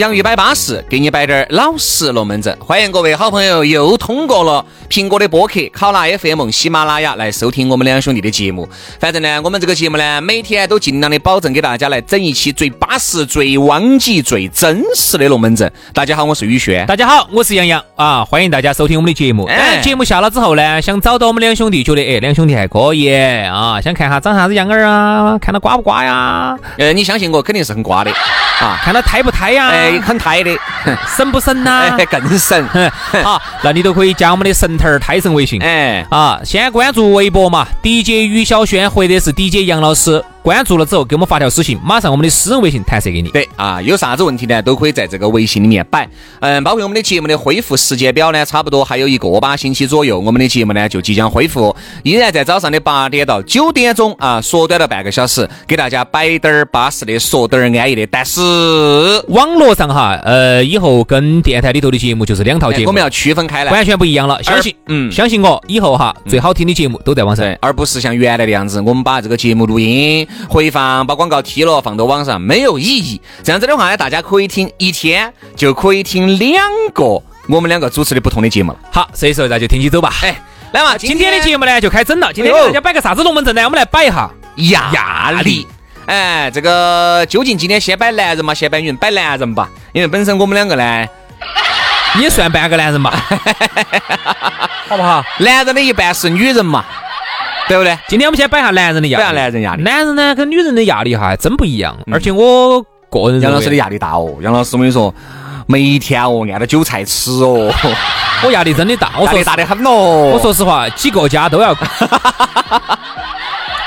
洋芋摆巴适，给你摆点儿老实龙门阵。欢迎各位好朋友又通过了苹果的播客、考拉 FM、喜马拉雅来收听我们两兄弟的节目。反正呢，我们这个节目呢，每天都尽量的保证给大家来整一期最巴适、最汪极、最真实的龙门阵。大家好，我是宇轩。大家好，我是杨洋啊，欢迎大家收听我们的节目。哎，节目下了之后呢，想找到我们两兄弟，觉得哎，两兄弟还可以啊，想看下长啥子样儿啊，看到瓜不瓜呀？呃，你相信我，肯定是很瓜的啊，看到胎不胎呀？哎。很胎的，神不神呐？更神。好，那你都可以加我们的神头儿胎神微信。哎，啊，先关注微博嘛，DJ 于小轩或者是 DJ 杨老师。关注了之后，给我们发条私信，马上我们的私人微信弹射给你。对啊，有啥子问题呢，都可以在这个微信里面摆。嗯，包括我们的节目的恢复时间表呢，差不多还有一个把星期左右，我们的节目呢就即将恢复，依然在早上的八点到九点钟啊，缩短了半个小时，给大家摆点儿巴适的，说点儿安逸的。但是网络上哈，呃，以后跟电台里头的节目就是两套节目，我们要区分开来，完全不一样了。相信，嗯，相信我，以后哈，最好听的节目都在网上，而不是像原来的样子，我们把这个节目录音回放。把广告踢了，放到网上没有意义。这样子的话呢，大家可以听一天，就可以听两个我们两个主持的不同的节目了。好，所以说那就听起走吧。哎，来嘛，今天的节目呢就开整了。今天给大家摆个啥子龙门阵呢？我们来摆一下压压力。哎，这个究竟今天先摆男人嘛，先摆女人？摆男人吧，因为本身我们两个呢，也算半个男人嘛，好不好？男人的一半是女人嘛。对不对？今天我们先摆下男人的压力。摆下男人压力。男人呢，跟女人的压力哈还真不一样。而且我个人，杨老师的压力大哦。杨老师，我跟你说，每一天哦，按着韭菜吃哦。我压力真的大，压力大得很哦。我说实话，几个家都要。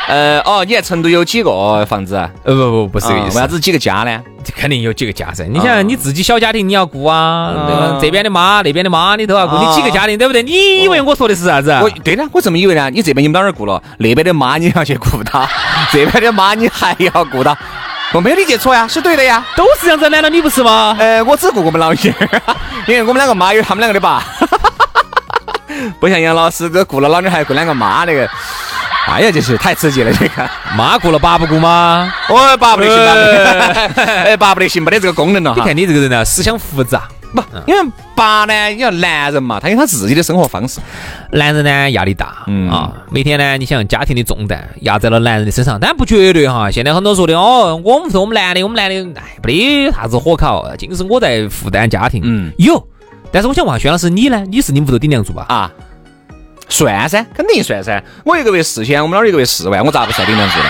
呃，哦，你在成都有几个房子？呃，不不不是这个意思。为啥子几个家呢？肯定有几个家噻。你想你自己小家庭你要顾啊，这边的妈，那边的妈你都要顾。你几个家庭对不对？你以为我说的是啥子？我对的，我这么以为呢。你这边你们老儿顾了，那边的妈你要去顾他，这边的妈你还要顾他。我没有理解错呀，是对的呀，都是这样子。难道你不是吗？呃，我只顾我们老爷，因为我们两个妈有他们两个的爸，不像杨老师这顾了老娘还顾两个妈那个。哎呀，这是太刺激了！你看，妈顾了爸不顾吗？我，爸不得行，哎，爸不得行，没得这个功能了。你看你这个人呢，思想复杂。不，因为爸呢，你要男人嘛，他有他自己的生活方式。男人呢，压力大，嗯啊，每天呢，你想家庭的重担压在了男人的身上，但不绝对哈。现在很多说的哦，我们是我们男的，我们男的，哎，不得啥子火烤，尽是我在负担家庭。嗯，有，但是我想问薛老师，你呢？你是你屋头顶梁柱吧？啊。算噻，肯定算噻。我一个月四千，我们那儿一个月四万，我咋不算顶梁柱呢？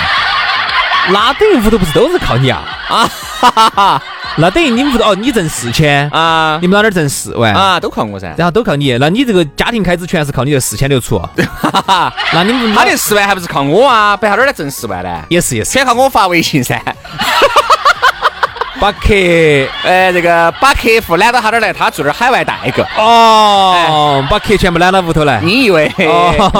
那等于屋头不是都是靠你啊？啊哈哈哈！那等于你们屋头哦，你挣四千啊，你们那儿挣四万啊，都靠我噻。然后都靠你，那你这个家庭开支全是靠你这四千六出。哈哈，那你们他那四万还不是靠我啊？摆他哪儿来挣四万呢？也是也是，全靠我发微信噻。把客，呃，这个把客户揽到他那儿来，他做点海外代购。哦，把客全部揽到屋头来。你以为？哦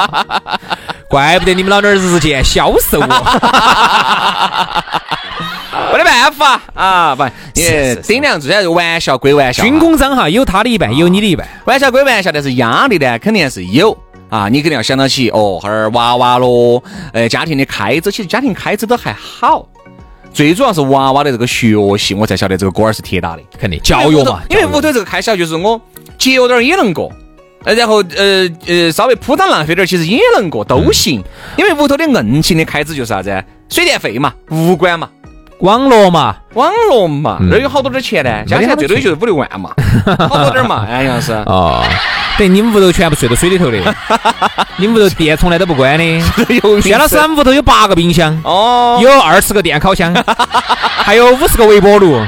怪不得你们老儿日渐消瘦哦。没得办法啊，不，你顶梁柱，这玩笑归玩笑。军功章哈，有他的一半，有你的一半。玩笑归玩笑，但是压力呢，肯定是有啊。你肯定要想到起，哦，哈儿娃娃咯，呃，家庭的开支，其实家庭开支都还好。最主要是娃娃的这个学习，我才晓得这个锅儿是铁打的，肯定教育嘛。因为屋头这个开销就是我节约点儿也能过，呃，然后呃呃稍微铺张浪费点儿，其实也能过，都行。因为屋头的硬性的开支就是啥子？水电费嘛，物管嘛，网络嘛，网络嘛，那有好多点钱呢，加起来最多也就是五六万嘛，好多点儿嘛，哎，杨老师。哦。等你们屋头全部睡到水里头的，你们屋头电从来都不关的。薛老师屋头有八个冰箱，哦，有二十个电烤箱，还有五十个微波炉。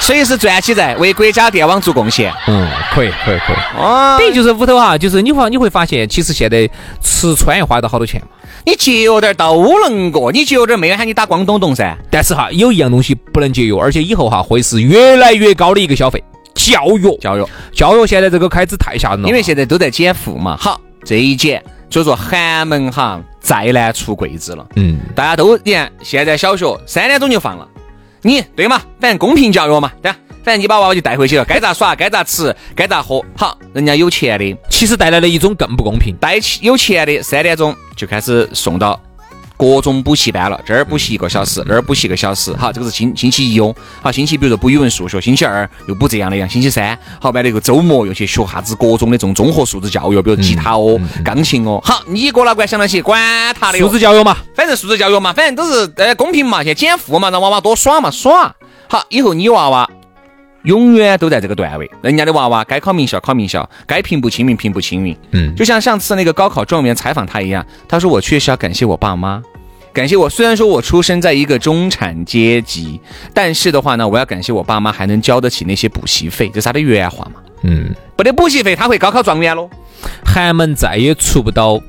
随时转起在为国家电网做贡献。嗯，可以，可以，可以。哦，等于就是屋头哈，就是你会你会发现，其实现在吃穿要花到好多钱嘛。你节约点都能过，你节约点没有喊你打广东东噻。但是哈，有一样东西不能节约，而且以后哈会是越来越高的一个消费，教育，教育，教育。现在这个开支太吓人了，因为现在都在减负嘛。好，这一减，所以说寒门哈再难出贵子了。嗯，大家都你看，现在小学三点钟就放了，你对嘛？反正公平教育嘛，对吧？反正你把娃娃就带回去了，该咋耍，该咋吃，该咋喝。好，人家有钱的，其实带来了一种更不公平。带有钱的三点钟就开始送到各种补习班了，这儿补习一个小时，那儿补习一个小时。好，这个是星星期一哦。好，星期比如说补语文、数学，星期二又补这样的样，星期三好，完了一个周末又去学啥子各种的这种综合素质教育，比如吉他哦、钢琴哦。好，你哥哪管想到起，管他的。素质教育嘛，反正素质教育嘛，反正都是呃公平嘛，先减负嘛，让娃娃多耍嘛，耍。好，以后你娃娃。永远都在这个段位，人家的娃娃该考名校考名校，该平步青云平步青云。嗯，就像上次那个高考状元采访他一样，他说我确实要感谢我爸妈，感谢我。虽然说我出生在一个中产阶级，但是的话呢，我要感谢我爸妈还能交得起那些补习费，这是他的原话嘛。嗯，不得补习费，他会高考状元喽。寒门再也出不到。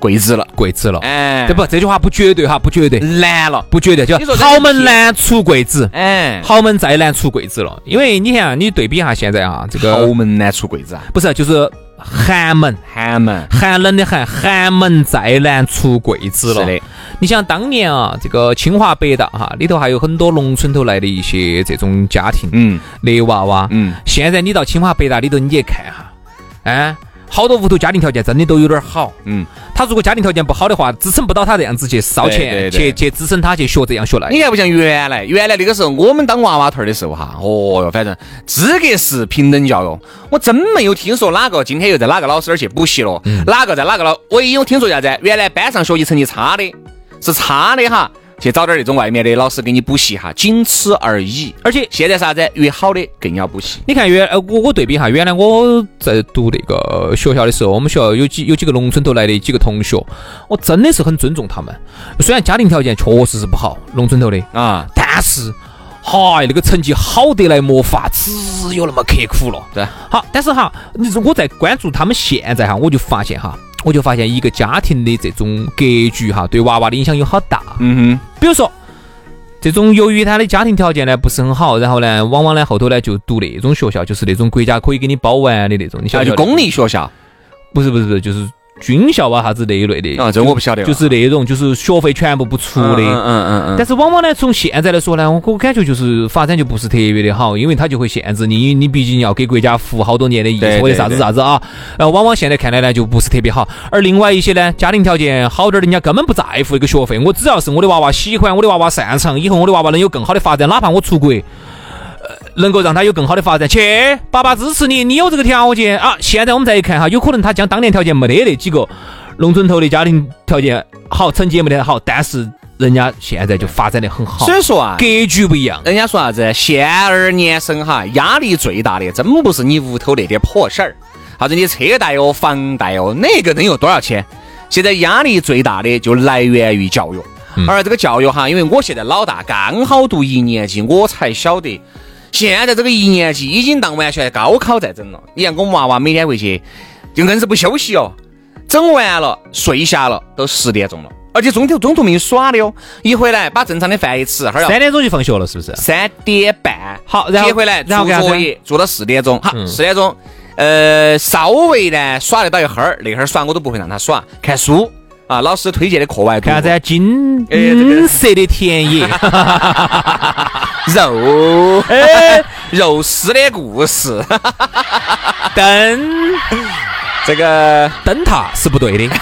贵子了，贵子了，哎，这不？这句话不绝对哈，不绝对，难了，不绝对。就豪门难出贵子，哎，豪门再难出贵子了。因为你看，你对比一下现在啊，这个豪门难出贵子啊，不是，就是寒门，寒门，寒冷的寒，寒门再难出贵子了。是的，你想当年啊，这个清华北大哈里头还有很多农村头来的一些这种家庭，嗯，那娃娃，嗯，现在你到清华北大里头，你去看哈，哎。好多屋头家庭条件真的都有点好，嗯，他如果家庭条件不好的话，支撑不到他这样子去烧钱，去去支撑他去学这样学那。你看不像原来，原来那个时候我们当娃娃头的时候哈，哦哟，反正资格是平等教育，我真没有听说哪个今天又在哪个老师那儿去补习了，哪个在哪个老，唯一有听说啥子？原来班上学习成绩差的，是差的哈。去找点那种外面的老师给你补习哈，仅此而已。而且现在啥子越好的更要补习。你看原呃我我对比哈，原来我在读那个学校的时候，我们学校有几有几个农村头来的几个同学，我真的是很尊重他们。虽然家庭条件确实是不好，农村头的啊，但是嗨那个成绩好得来没法，只有那么刻苦了。对，好，但是哈，你我在关注他们现在哈，我就发现哈。我就发现一个家庭的这种格局哈，对娃娃的影响有好大。嗯哼，比如说这种由于他的家庭条件呢不是很好，然后呢，往往呢后头呢就读那种学校，就是那种国家可以给你包完的那种。你晓得？就公立学校？不是不是不是，就是。军校啊，啥子那一类的啊，这我不晓得，就是那种就是学费全部不出的，嗯嗯嗯。但是往往呢，从现在来说呢，我我感觉就是发展就不是特别的好，因为它就会限制你，你毕竟要给国家服好多年的役或者啥子啥子啊。呃，往往现在看来呢，就不是特别好。而另外一些呢，家庭条件好点的，人家根本不在乎这个学费，我只要是我的娃娃喜欢，我的娃娃擅长，以后我的娃娃能有更好的发展，哪怕我出国。能够让他有更好的发展，去，爸爸支持你，你有这个条件啊！现在我们再一看哈，有可能他将当年条件没得那几个农村头的家庭条件好，成绩也没得好，但是人家现在就发展的很好。所以说啊，格局不一样。人家说啥子？现儿年生哈，压力最大的真不是你屋头那点破事儿，啥子你车贷哦、房贷哦，那个能有多少钱？现在压力最大的就来源于教育，而这个教育哈，因为我现在老大刚好读一年级，我才晓得。现在这个一年级已经当完全高考在整了。你看我们娃娃每天回去就硬是不休息哦，整完了睡下了都十点钟了，而且中途中途没有耍的哦。一回来把正常的饭一吃，哈儿三点钟就放学了，是不是？三点半好，然后接回来做作业做到四点钟，好，四点钟呃稍微呢耍得到一会儿，那会儿耍我都不会让他耍，看书啊，老师推荐的课外看啥子金金色的田野。肉，哎，肉丝的故事，灯，这个。灯塔是不对的，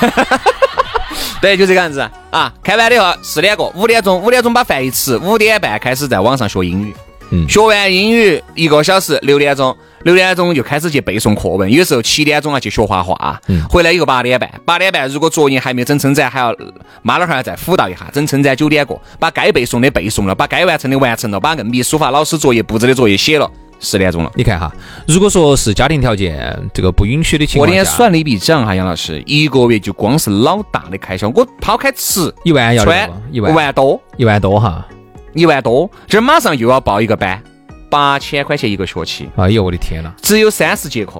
对，就这个样子啊。看完了以后四点过，五点钟，五点钟把饭一吃，五点半开始在网上学英语。嗯，学完英语一个小时，六点钟，六点钟就开始去背诵课文。有时候七点钟啊去学画画，回来以后八点半，八点半如果作业还没有整称赞，还要妈老汉儿再辅导一下。整称赞九点过，把该背诵的背诵了，把该完成的完成了，把硬笔书法老师作业布置的作业写了，十点钟了。你看哈，如果说是家庭条件这个不允许的情况下，我天算了一笔账哈，杨老师，一个月就光是老大的开销，我抛开吃一万要穿一万多，一万多哈。一万多，这马上又要报一个班，八千块钱一个学期，哎呦我的天呐，只有三十节课，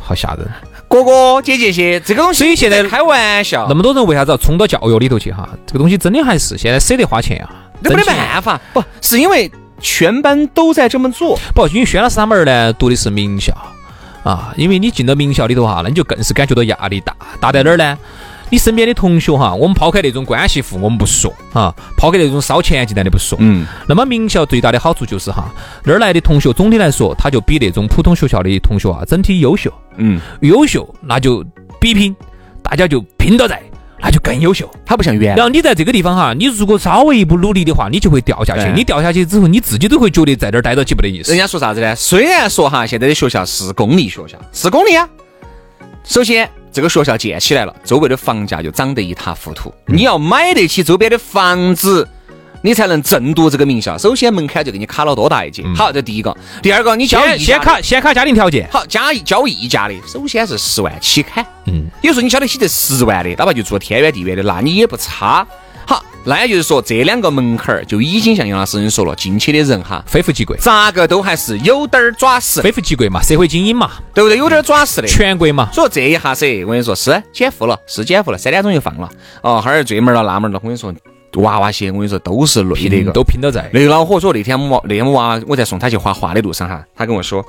好吓人！哥哥姐姐些，这个东西所以现在开玩笑，那么多人为啥子要冲到教育里头去哈？这个东西真的还是现在舍得花钱啊，那没得办法，不是因为全班都在这么做，不，因为轩老师他们儿呢读的是名校啊，因为你进到名校里头哈，那你就更是感觉到压力大，大在哪儿呢？你身边的同学哈，我们抛开那种关系户，我们不说啊，抛开那种烧钱进来的不说。嗯。那么名校最大的好处就是哈，那儿来的同学总体来说，他就比那种普通学校的同学啊，整体优秀。嗯。优秀，那就比拼，大家就拼到在，那就更优秀。他不像原。然后你在这个地方哈，你如果稍微一不努力的话，你就会掉下去。你掉下去之后，你自己都会觉得在这儿待着起不得意思。人家说啥子呢？虽然说哈，现在的学校是公立学校，是公立啊。首先。这个学校建起来了，周围的房价就涨得一塌糊涂。你要买得起周边的房子，你才能正读这个名校。首先门槛就给你卡了多大一截。好，这第一个。第二个，你交先卡先卡家庭条件。好，加交溢价的，首先是十万起砍。嗯，有时候你交得起这十万的，哪怕就住天远地远的，那你也不差。好，那也就是说，这两个门槛儿就已经像杨老师你说了，进去的人哈，非富即贵，咋个都还是有点儿爪实，非富即贵嘛，社会精英嘛，对不对？有点儿爪实的，权贵嘛。所以这一下子，我跟你说是减负了，是减负了，三点钟就放了。哦，哈儿这门儿了那门儿了，我跟你说，娃娃些，我跟你说都是累的，都拼到在。那恼火，说那天我那天我娃我在送他去画画的路上哈，他跟我说，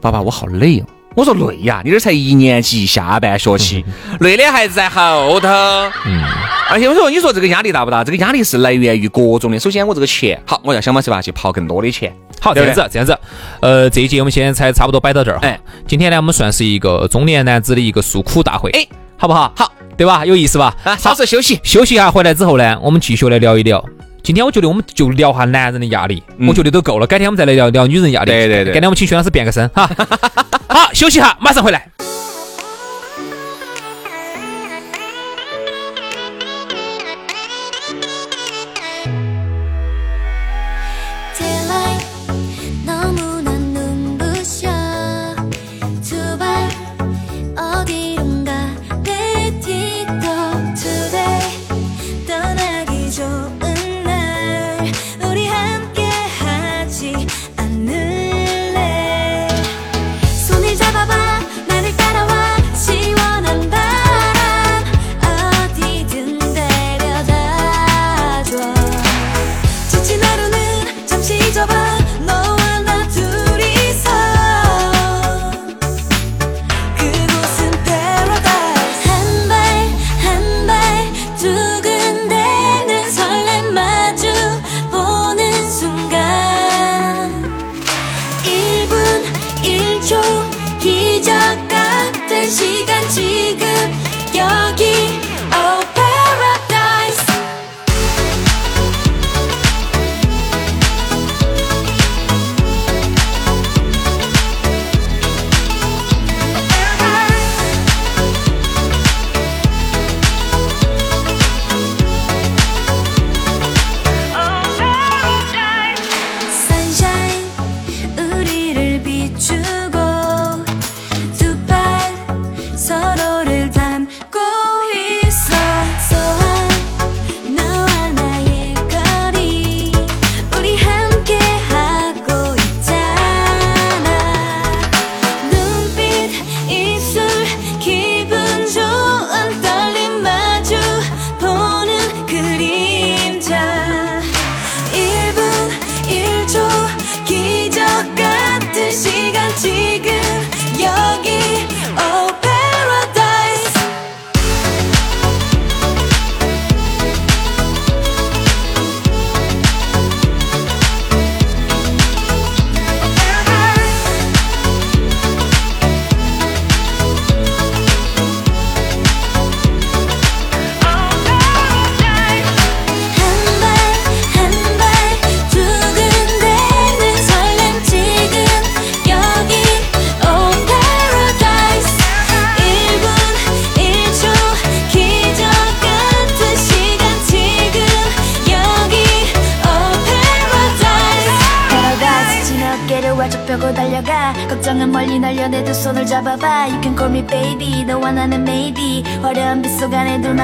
爸爸我好累哦。我说累呀，你这才一年级下半学期，累的孩子在后头。嗯，而且我说，你说这个压力大不大？这个压力是来源于各种的。首先，我这个钱好，我要想办法去跑更多的钱。好，这样子，这样子。呃，这一节我们现在才差不多摆到这儿。哎，今天呢，我们算是一个中年男子的一个诉苦大会。哎，好不好？好，对吧？有意思吧？啊，稍事休息，休息一下，回来之后呢，我们继续来聊一聊。今天我觉得我们就聊下男人的压力，我觉得都够了。改天我们再来聊聊女人压力。对对对。改天我们请薛老师变个身哈。好，休息哈，马上回来。乞丐乞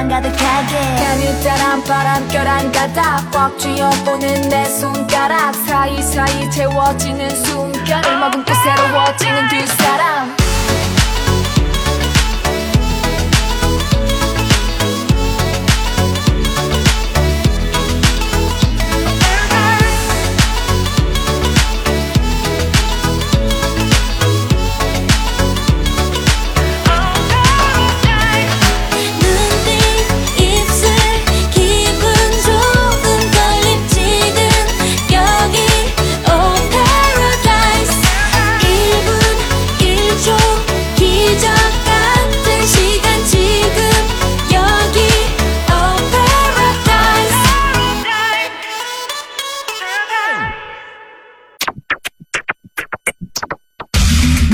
안에 둘만 가득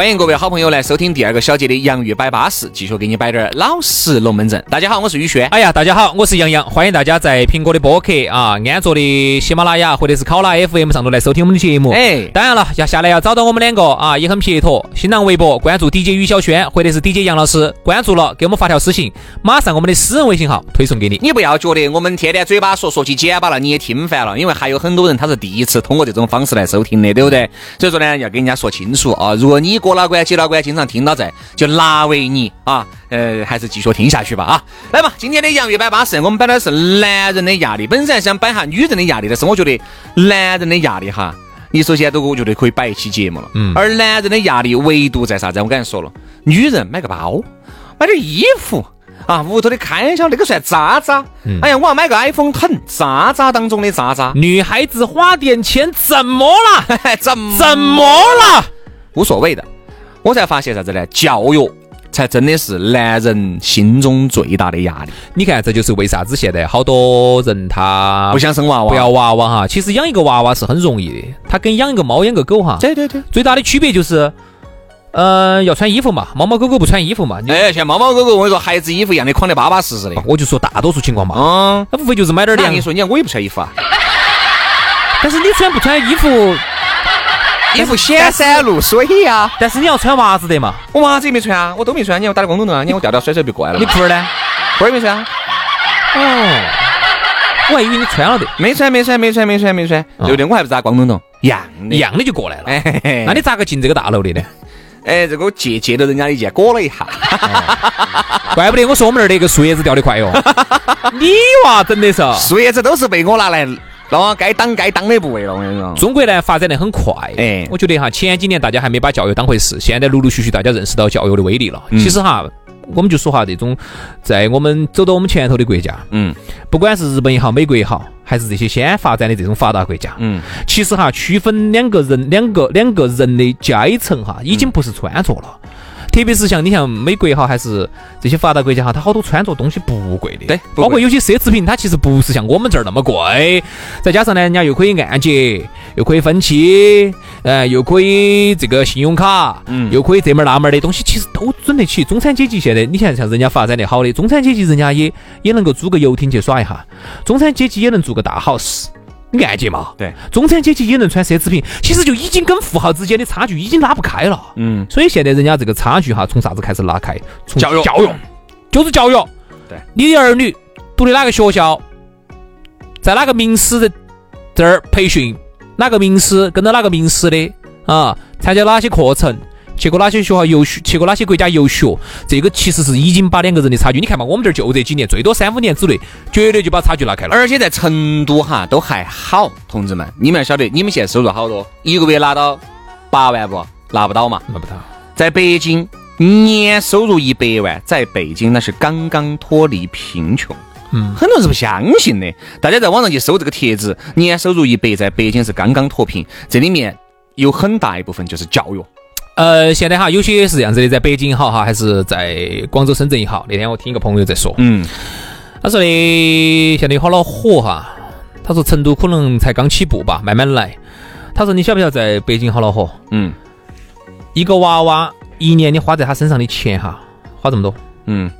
欢迎各位好朋友来收听第二个小节的洋芋摆巴士，继续给你摆点儿老实龙门阵。大家好，我是宇轩。哎呀，大家好，我是杨洋，欢迎大家在苹果的播客啊、安卓的喜马拉雅或者是考拉 FM 上头来收听我们的节目。哎当然了，要下来要找到我们两个啊，也很撇脱。新浪微博关注 DJ 于小轩或者是 DJ 杨老师，关注了给我们发条私信，马上我们的私人微信号推送给你。你不要觉得我们天天嘴巴说说起简巴了，你也听烦了，因为还有很多人他是第一次通过这种方式来收听的，对不对？所以说呢，要跟人家说清楚啊。如果你哥老倌、姐老倌经常听到在，就纳为你啊，呃，还是继续听下去吧啊。来嘛，今天的洋芋摆巴士，我们摆的是男人的压力。本身还想摆下女人的压力，但是我觉得男人的压力哈，你首先都我觉得可以摆一期节目了。嗯。而男人的压力唯独在啥子？我刚才说了，女人买个包，买点衣服。啊，屋头的开销那个算渣渣。哎呀，我要买个 iPhone 疼，渣渣当中的渣渣。女孩子花点钱怎么了？怎么怎么了？无所谓的。我才发现啥子呢？教育才真的是男人心中最大的压力。你看，这就是为啥子现在好多人他不想生娃娃，不要娃娃哈。其实养一个娃娃是很容易的，他跟养一个猫、养个狗哈，对对对，最大的区别就是，呃，要穿衣服嘛，猫猫狗狗不穿衣服嘛。你哎，像猫猫狗狗，我跟你说，孩子衣服一样的，框得巴巴适适的。我就说大多数情况嘛，嗯，那无非就是买点粮那你。说，你看我也不穿衣服啊，但是你虽然不穿衣服，衣服显山露水呀。但是你要穿袜子的嘛。我袜子也没穿啊，我都没穿。你看我打的光头头啊，你看我吊吊甩甩就过来了嘛。你裤儿呢？裤儿也没穿啊，哦，我还以为你穿了的，没穿没穿没穿没穿没穿，对不对？我还不是打光头头，一样的一。样的就过来了。哎嘿嘿，那你咋个进这个大楼的呢？哎，这个借借了人家的件，裹了一下。怪不得我说我们那儿的一个树叶子掉得快哟。你娃真的是。树叶子都是被我拿来，啷该当该当的部位了。我跟你说，中国呢发展的很快，哎我觉得哈前几年大家还没把教育当回事，现在陆陆续续大家认识到教育的威力了。嗯其实哈，我们就说哈这种在我们走到我们前头的国家，嗯不管是日本也好，美国也好，还是这些先发展的这种发达国家，嗯，其实哈区分两个人两个两个人的阶层哈，已经不是穿着了。特别是像你像美国哈，还是这些发达国家哈，它好多穿着东西不贵的，对包括有些奢侈品，它其实不是像我们这儿那么贵。再加上呢，人家又可以按揭，又可以分期，呃，又可以这个信用卡，嗯又可以这门儿那门儿的东西，其实都准得起。中产阶级现在，你看像人家发展的好的，中产阶级人家也也能够租个游艇去耍一下，中产阶级也能做个大 house。你按揭嘛，对，中产阶级也能穿奢侈品，其实就已经跟富豪之间的差距已经拉不开了。嗯，所以现在人家这个差距哈，从啥子开始拉开？从教育教育，就是教育。对，你的儿女读的哪个学校，在哪个名师的这儿培训，哪个名师跟着哪个名师的？啊，参加哪些课程，去过哪些学校游学，去过哪些国家游学，这个其实是已经把两个人的差距，你看嘛，我们这儿就这几年，最多三五年之内，绝对就把差距拉开了。而且在成都哈都还好，同志们，你们要晓得，你们现在收入好多，一个月拿到八万不？拿不到嘛？拿不到。在北京，年收入一百万，在北京那是刚刚脱离贫穷。嗯很多人是不相信的。大家在网上去搜这个帖子，年收入一百，在北京是刚刚脱贫，这里面有很大一部分就是教育。呃，现在哈有些是这样子的，在北京也好哈，还是在广州、深圳也好。那天我听一个朋友在说，嗯，他说的现在有好恼火哈。他说成都可能才刚起步吧，慢慢来。他说你晓不晓得在北京好恼火？嗯，一个娃娃一年你花在他身上的钱哈，花这么多，嗯，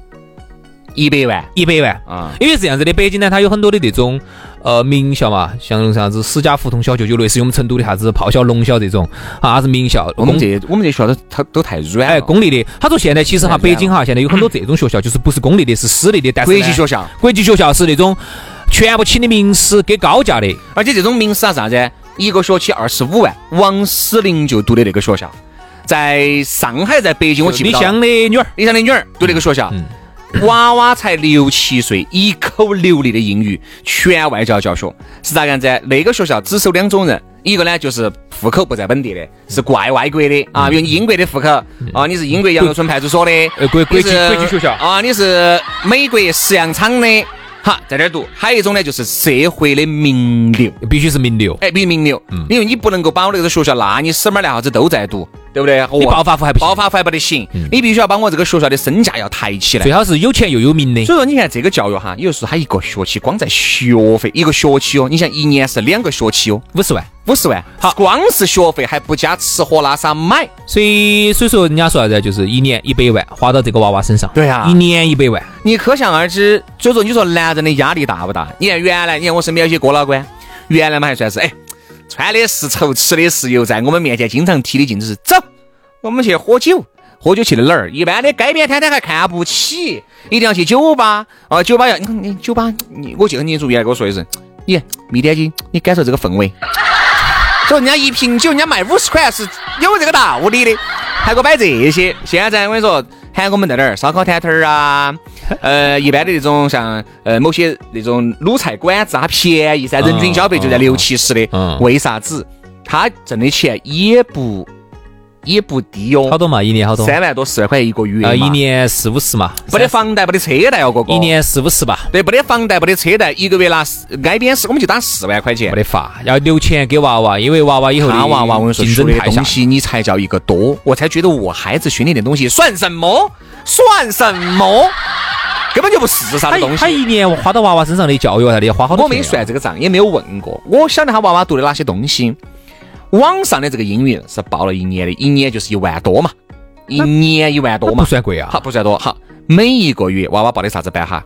一百万一百万啊，因为是这样子的，北京呢，它有很多的这种呃名校嘛，像啥子史家胡同小学，就类似于我们成都的啥子炮校、龙校这种啊，啥子名校。我们这我们这学校都它都太软哎，公立的。他说现在其实哈，北京哈现在有很多这种学校，就是不是公立的，是私立的，但是国际学校，国际学校是那种全部请的名师，给高价的。而且这种名师啊啥子，一个学期二十五万，王诗龄就读的那个学校，在上海，在北京我记不到。李湘的女儿，李湘的女儿读那个学校，娃娃才六七岁，一口流利的英语，全外教教学，是咋样子？那个学校只收两种人，一个呢就是户口不在本地的，是怪外国的。啊，比如你英国的户口啊，你是英国杨柳村派出所的，呃国国际国际学校。啊，你是美国石羊厂的，好在这儿读。还有一种呢，就是社会的名流。必须是名流。哎，必须名流，因为你不能够把我那个学校，那你死妹儿烂啥子都在读，对不对？你暴发户还不行暴发户还不得行，你必须要把我这个学校的身价要抬起来最。好是有钱又有名的。所以说，你看这个教育哈，有时候他一个学期光在学费，一个学期哦，你想一年是两个学期哦，五十万，五十万，好，光是学费还不加吃喝拉撒买，所以所以说人家说啥子，就是一年一百万花到这个娃娃身上。对啊一年一百万。你可想而知。所以说，你说男人的压力大不大？你看原来，你看我身边有些哥老倌，原来嘛还算是哎，穿的是绸，吃的是油，在我们面前经常提的镜子是走，我们去喝酒。喝酒去的哪儿？一般的街边摊摊还看不起，一定要去酒吧啊！酒吧要你看酒吧，你我记得很清楚，原来跟我说的是，你蜜点睛，你感受这个氛围。说人家一瓶酒，人家卖五十块是有这个道理的，还给我摆这些。现在我跟你说，喊我们在哪儿烧烤摊摊儿啊，呃，一般的那种像呃某些那种卤菜馆子，它便宜噻，人均消费就在六七十的。嗯为啥子？他挣的钱也不也不低哦，好多嘛？一年好多？三万多四万块一个月呃，一年四五十嘛。不得房贷，不得车贷哦，哥哥。一年四五十吧，对，没得房贷，不得车贷，一个月拿四挨边是我们就打四万块钱没。得法，要留钱给娃娃，因为娃娃以后的他娃娃，我跟你说，竞学的东。西你才叫一个多，我才觉得我孩子学那点东西算什么？算什么？根本就不是啥他子东西。他一年花到娃娃身上的教育啥的，要花好多我没钱啊算这个账，也没有问过。我晓得他娃娃读的哪些东西。网上的这个英语是报了一年的，一年就是一万多嘛，一年一万多嘛不，算贵啊。好不算多。好，每一个月娃娃报的啥子班哈？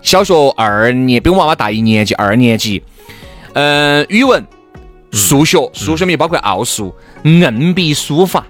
小学二年，比我娃娃大一年级，二年级。嗯，语文、数学，数学里面包括奥数、硬笔书法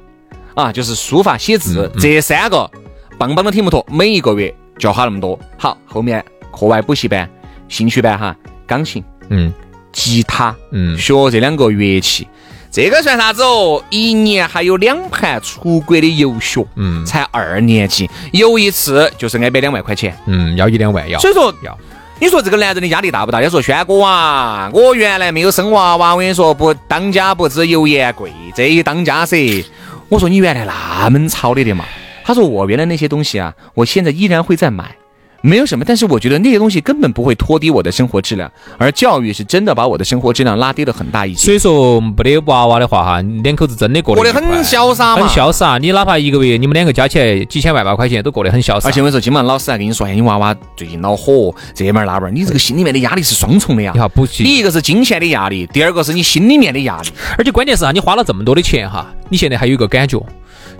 啊，就是书法写字这三个棒棒都听不脱，每一个月就要花那么多。好，后面课外补习班、兴趣班哈，钢琴、嗯吉他，嗯学这两个乐器，这个算啥子哦？一年还有两盘出国的游学，嗯才二年级，游一次就是挨百两万块钱。嗯，要一两万要。所以说，要你说这个男人的压力大不大？要说轩哥啊，我原来没有生娃娃，我跟你说不当家不知油盐贵，这一当家噻。我说你原来那么操的的嘛？他说我原来那些东西啊，我现在依然会再买。没有什么，但是我觉得那些东西根本不会拖低我的生活质量，而教育是真的把我的生活质量拉低了很大一截。所以说没得娃娃的话哈，两口子真的过得过得很潇洒嘛很潇洒。你哪怕一个月你们两个加起来几千万把块钱，都过得很潇洒。而且我跟你说，今晚老师还跟你说，哎，你娃娃最近恼火，这门儿那门儿，你这个心里面的压力是双重的呀你。好补习，你一个是金钱的压力，第二个是你心里面的压力。而且关键是啊，你花了这么多的钱哈，你现在还有一个感觉，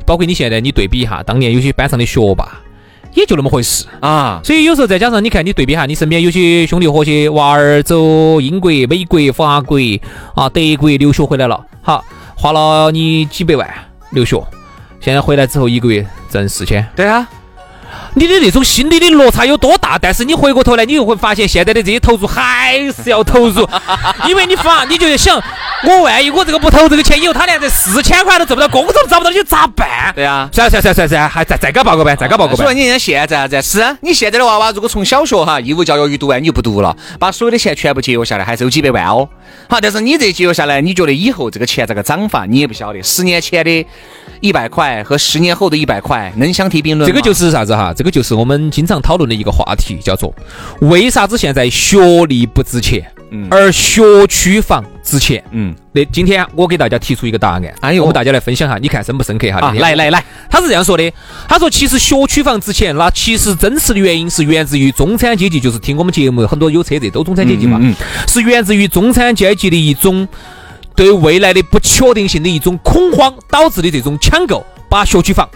包括你现在你对比一下当年有些班上的学霸，也就那么回事。啊，所以有时候再加上你看，你对比哈，你身边有些兄弟伙些娃儿走英国、美国、法国啊、德国留学回来了，好花了你几百万留学，现在回来之后一个月挣四千，对啊，你的那种心理的落差有多大？但是你回过头来，你又会发现现在的这些投入还是要投入，因为你发，你就在想，我万一我这个不投这个钱，以后他连这四千块都挣不到，工作都找不到，你咋办？对啊。算了算了算了算了算，还再再给他报个班，再给他报个班。所以你看现在在是你现在的娃娃，如果从小学哈义务教育一读完，你就不读了，把所有的钱全部节约下来，还是有几百万哦。好，但是你这节约下来，你觉得以后这个钱咋个涨法，你也不晓得。十年前的一百块和十年后的一百块能相提并论吗？这个就是啥子哈？这个就是我们经常讨论的一个话题，叫做为啥子现在学历不值钱？而学区房值钱。嗯，那今天我给大家提出一个答案，哎呦我们大家来分享哈，你看深不深刻哈？啊，来来来，他是这样说的，他说其实学区房值钱，那其实真实的原因是源自于中产阶级，就是听我们节目很多有车的都中产阶级嘛，嗯嗯是源自于中产阶级的一种对未来的不确定性的一种恐慌导致的这种抢购，把学区房。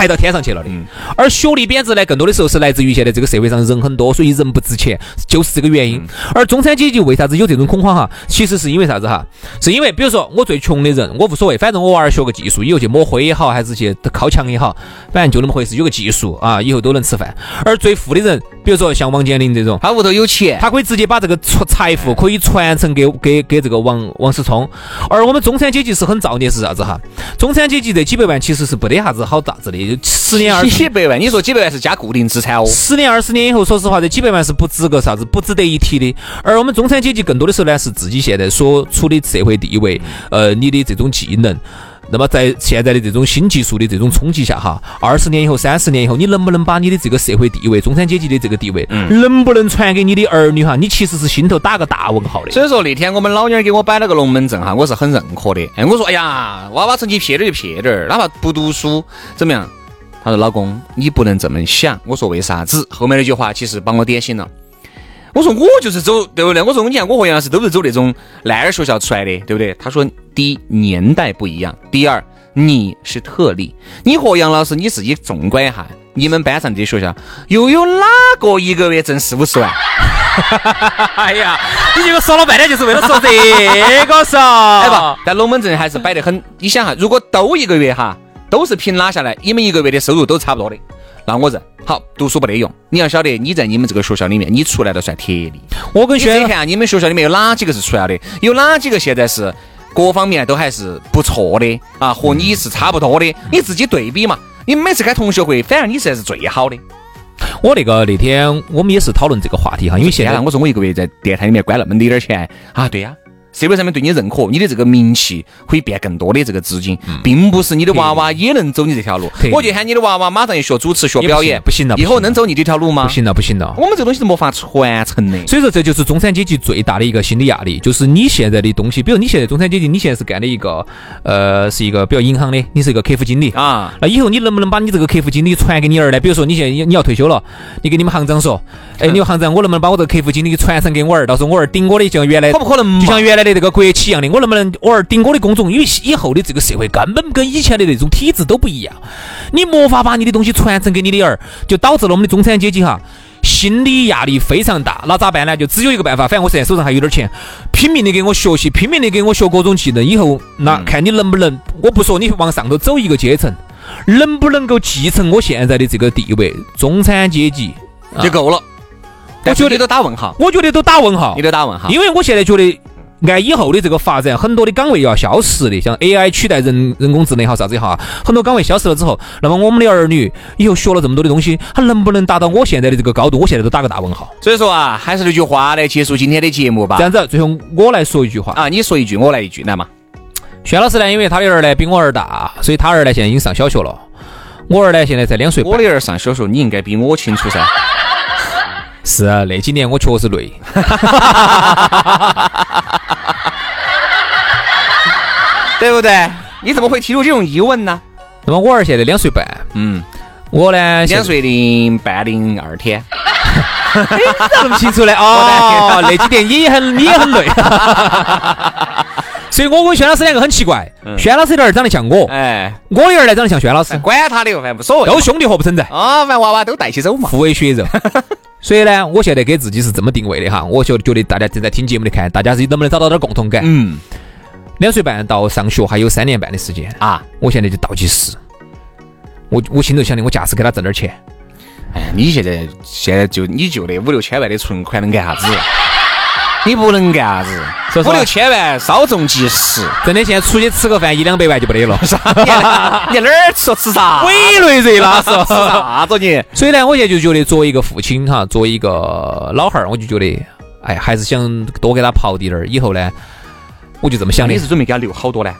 抬到天上去了的，嗯而学历贬值呢，更多的时候是来自于现在这个社会上人很多，所以人不值钱，就是这个原嗯因。而中产阶级为啥子有这种恐慌哈？其实是因为啥子哈？是因为比如说我最穷的人，我无所谓，反正我娃儿学个技术，以后去抹灰也好，还是去靠墙也好，反正就那么回事，有个技术啊，以后都能吃饭。而最富的人，比如说像王健林这种，他屋头有钱，他可以直接把这个财财富可以传承给给给这个王王思聪，而我们中产阶级是很造孽是啥子哈？中产阶级这几百万其实是不得啥子好咋子的，就十年二十几百万，你说几百万是加固定资产哦。十年二十年以后，说实话，这几百万是不值个啥子，不值得一提的。而我们中产阶级更多的时候呢，是自己现在所处的社会地位，呃，你的这种技能。那么在现在的这种新技术的这种冲击下，哈，二十年以后、三十年以后，你能不能把你的这个社会地位、中产阶级的这个地位，嗯能不能传给你的儿女哈？你其实是心头打个大问号的。所以说那天我们老娘儿给我摆了个龙门阵哈，我是很认可的。哎，我说哎呀，娃娃成绩撇点就撇点儿，哪怕不读书怎么样？他说老公，你不能这么想。我说为啥子？后面那句话其实把我点醒了。我说我就是走，对不对？我说你看我和杨老师都是走那种烂儿学校出来的，对不对？他说第一年代不一样，第二你是特例，你和杨老师你自己纵观一下，你们班上这些学校又有哪个一个月挣四五十万？哎呀，你这个说了半天就是为了说这个嗦。哎不，但龙门阵还是摆得很。你想哈，如果都一个月哈，都是平拉下来，你们一个月的收入都差不多的，那我认好，读书不得用。你要晓得，你在你们这个学校里面，你出来了算特例。我跟轩你看，你们学校里面有哪几个是出来的？有哪几个现在是各方面都还是不错的啊？和你是差不多的，你自己对比嘛。你每次开同学会，反而你才是最好的。我那个那天我们也是讨论这个话题哈，因为现在我说我一个月在电台里面关那么点点儿钱啊，对呀、社会上面对你认可，你的这个名气可以变更多的这个资金，并不是你的娃娃也能走你这条路。我就喊你的娃娃马上去学主持、学表演，不行了以后能走你这条路吗？不行了不行了。我们这东西是没法传承的。所以说，这就是中产阶级最大的一个心理压力，就是你现在的东西，比如你现在中产阶级，你现在是干的一个，呃，是一个比如银行的，你是一个客服经理啊那以后你能不能把你这个客服经理传给你儿呢？比如说你现在你你要退休了，你给你们行长说，哎，你说行长，我能不能把我这个客服经理传承给我儿？到时候我儿顶我的，就像原来可不可能就像原来的这个国企一样的，我能不能偶尔顶我的工种？因为以后的这个社会根本跟以前的那种体制都不一样，你没法把你的东西传承给你的儿，就导致了我们的中产阶级哈。心理压力非常大，那咋办呢？就只有一个办法，反正我现在手上还有点钱，拼命的给我学习，拼命的给我学各种技能，以后那看你能不能，我不说你往上头走一个阶层，能不能够继承我现在的这个地位，中产阶级啊就够了。但是觉得都打问号，我觉得都打问号你，都打问号。因为我现在觉得。按以后的这个发展，很多的岗位要消失的，像 AI 取代人人工智能也好，啥子也好，很多岗位消失了之后，那么我们的儿女以后学了这么多的东西，他能不能达到我现在的这个高度？我现在都打个大问号。所以说啊，还是那句话来结束今天的节目吧这。样子，最后我来说一句话，啊，你说一句，我来一句，来嘛。轩老师呢，因为他的儿呢比我儿大，所以他儿呢现在已经上小学了，我儿呢现在才两岁我。的儿上小学，你应该比我清楚噻。是啊，那几年我确实累。对不对？你怎么会提出这种疑问呢？那么我儿现在两岁半，嗯，我呢两岁零半零二天。这么清楚 呢？哦，那几年你也很你也很累。所以我跟轩老师两个很奇怪，轩老师的儿长得像我，哎，我的儿呢长得像轩老师，管他的，反正无所谓。都兄弟伙不存在，啊，反正娃娃都带起走嘛。互为血肉。所以呢，我现在给自己是这么定位的哈，我就觉得大家正在听节目的看，大家是能不能找到点共同感？嗯两岁半到上学还有三年半的时间，啊，我现在就倒计时。我我心头想的，我驾驶给他挣点钱。哎，你现在现在就你就那五六千万的存款能干啥子？你不能干啥子？五六千万稍纵即逝。真的，现在出去吃个饭一两百万就不得了，你你哪儿说吃啥？委内瑞拉是 吃啥子你？所以呢，我现在就觉得作为一个父亲哈，作为一个老汉儿，我就觉得，哎，还是想多给他刨滴点儿。以后呢，我就这么想的你，是准备给他留好多呢？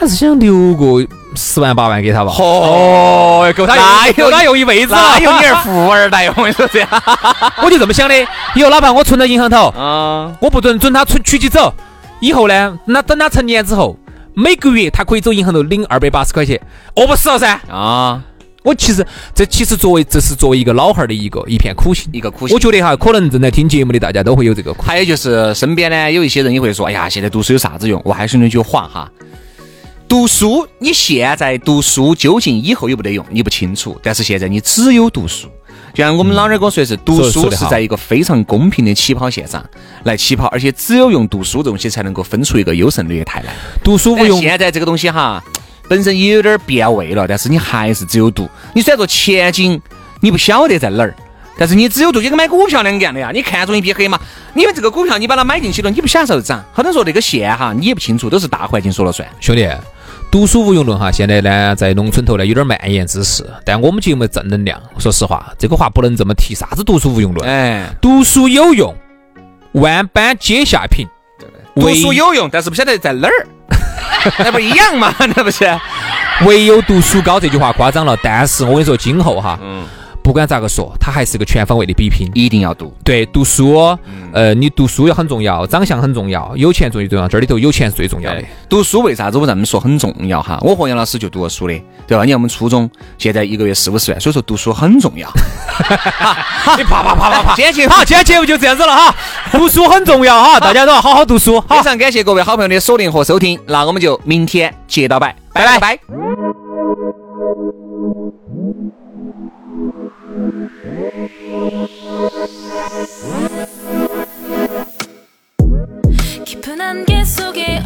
还是想留个十万八万给他吧。哦，够他那有他用一辈子了，那有你儿富二代，我跟你说这样。我就这么想的。以后哪怕我存到银行头，啊，我不准准他存取起走。以后呢，那等他成年之后，每个月他可以走银行头领二百八十块钱，饿不死了噻。啊，我其实这其实作为这是作为一个老汉儿的一个一片苦心，一个苦心我觉得哈，可能正在听节目的大家都会有这个苦。还有就是身边呢有一些人也会说，哎呀，现在读书有啥子用？我还是那句话哈，读书你现在读书究竟以后有没得用，你不清楚。但是现在你只有读书。就像我们老二跟我说的是，读书是在一个非常公平的起跑线上来起跑，而且只有用读书这东西才能够分出一个优胜劣汰来。读书无用，现在这个东西哈，本身也有点变味了，但是你还是只有读。你虽然说前景你不晓得在哪儿，但是你只有读，就跟买股票两个样的呀。你看中一匹黑马，因为这个股票你把它买进去了，你不晓得啥时候涨。很多人说这个线哈，你也不清楚，都是大环境说了算。兄弟。读书无用论哈，现在呢在农村头呢有点蔓延之势，但我们节目正能量，说实话，这个话不能这么提。啥子读书无用论？哎，读书有用，万般皆下品。读书有用，但是不晓得在哪儿，那不一样嘛？那不是？唯有读书高这句话夸张了，但是我跟你说，今后哈，嗯，不管咋个说，它还是个全方位的比拼。一定要读。对，读书，呃，你读书也很重要，长相很重要，有钱最重要，这里头有钱是最重要的。，读书为啥子我这么说很重要哈？我和杨老师就读过书的，对吧？你看我们初中现在一个月四五十万，所以说读书很重要。你啪啪啪啪啪！今天节好，今天节目就这样子了哈。读书很重要哈，大家都要好好读书。非，常感谢各位好朋友的锁定和收听，那我们就明天接到拜，拜拜拜。 깊은 안개 속에